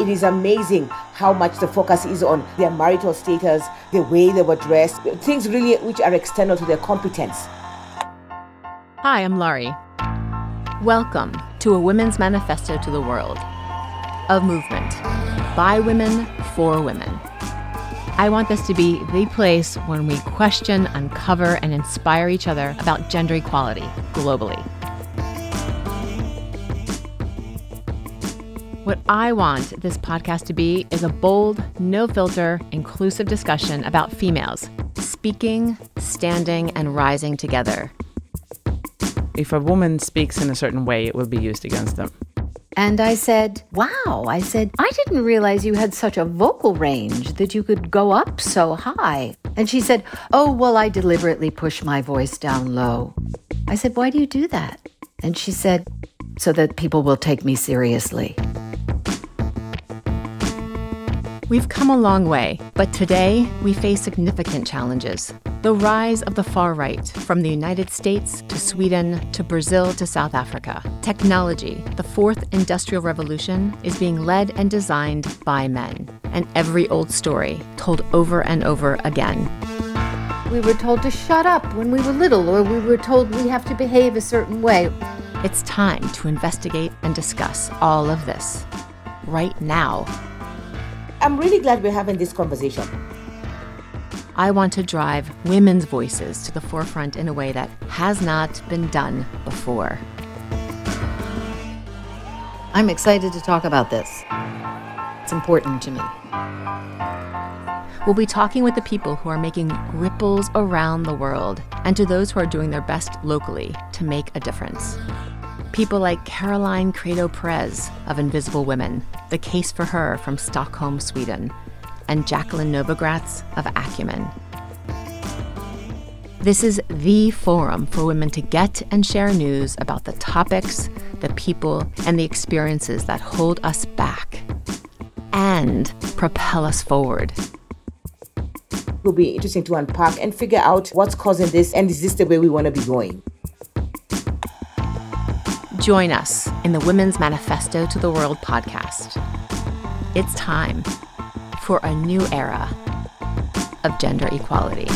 it is amazing how much the focus is on their marital status, the way they were dressed, things really which are external to their competence. Hi, I'm Laurie. Welcome to A Women's Manifesto to the World, a movement by women for women. I want this to be the place when we question, uncover, and inspire each other about gender equality globally. What I want this podcast to be is a bold, no filter, inclusive discussion about females speaking, standing, and rising together. If a woman speaks in a certain way, it will be used against them. And I said, Wow. I said, I didn't realize you had such a vocal range that you could go up so high. And she said, Oh, well, I deliberately push my voice down low. I said, Why do you do that? And she said, So that people will take me seriously. We've come a long way, but today we face significant challenges. The rise of the far right, from the United States to Sweden to Brazil to South Africa. Technology, the fourth industrial revolution, is being led and designed by men. And every old story told over and over again. We were told to shut up when we were little, or we were told we have to behave a certain way. It's time to investigate and discuss all of this right now I'm really glad we're having this conversation. I want to drive women's voices to the forefront in a way that has not been done before. I'm excited to talk about this. It's important to me. We'll be talking with the people who are making ripples around the world and to those who are doing their best locally to make a difference. People like Caroline Criado Perez of Invisible Women, The Case for Her from Stockholm, Sweden, and Jacqueline Novogratz of Acumen. This is the forum for women to get and share news about the topics, the people, and the experiences that hold us back and propel us forward. It will be interesting to unpack and figure out what's causing this and is this the way we want to be going. Join us in the Women's Manifesto to the World podcast. It's time for a new era of gender equality.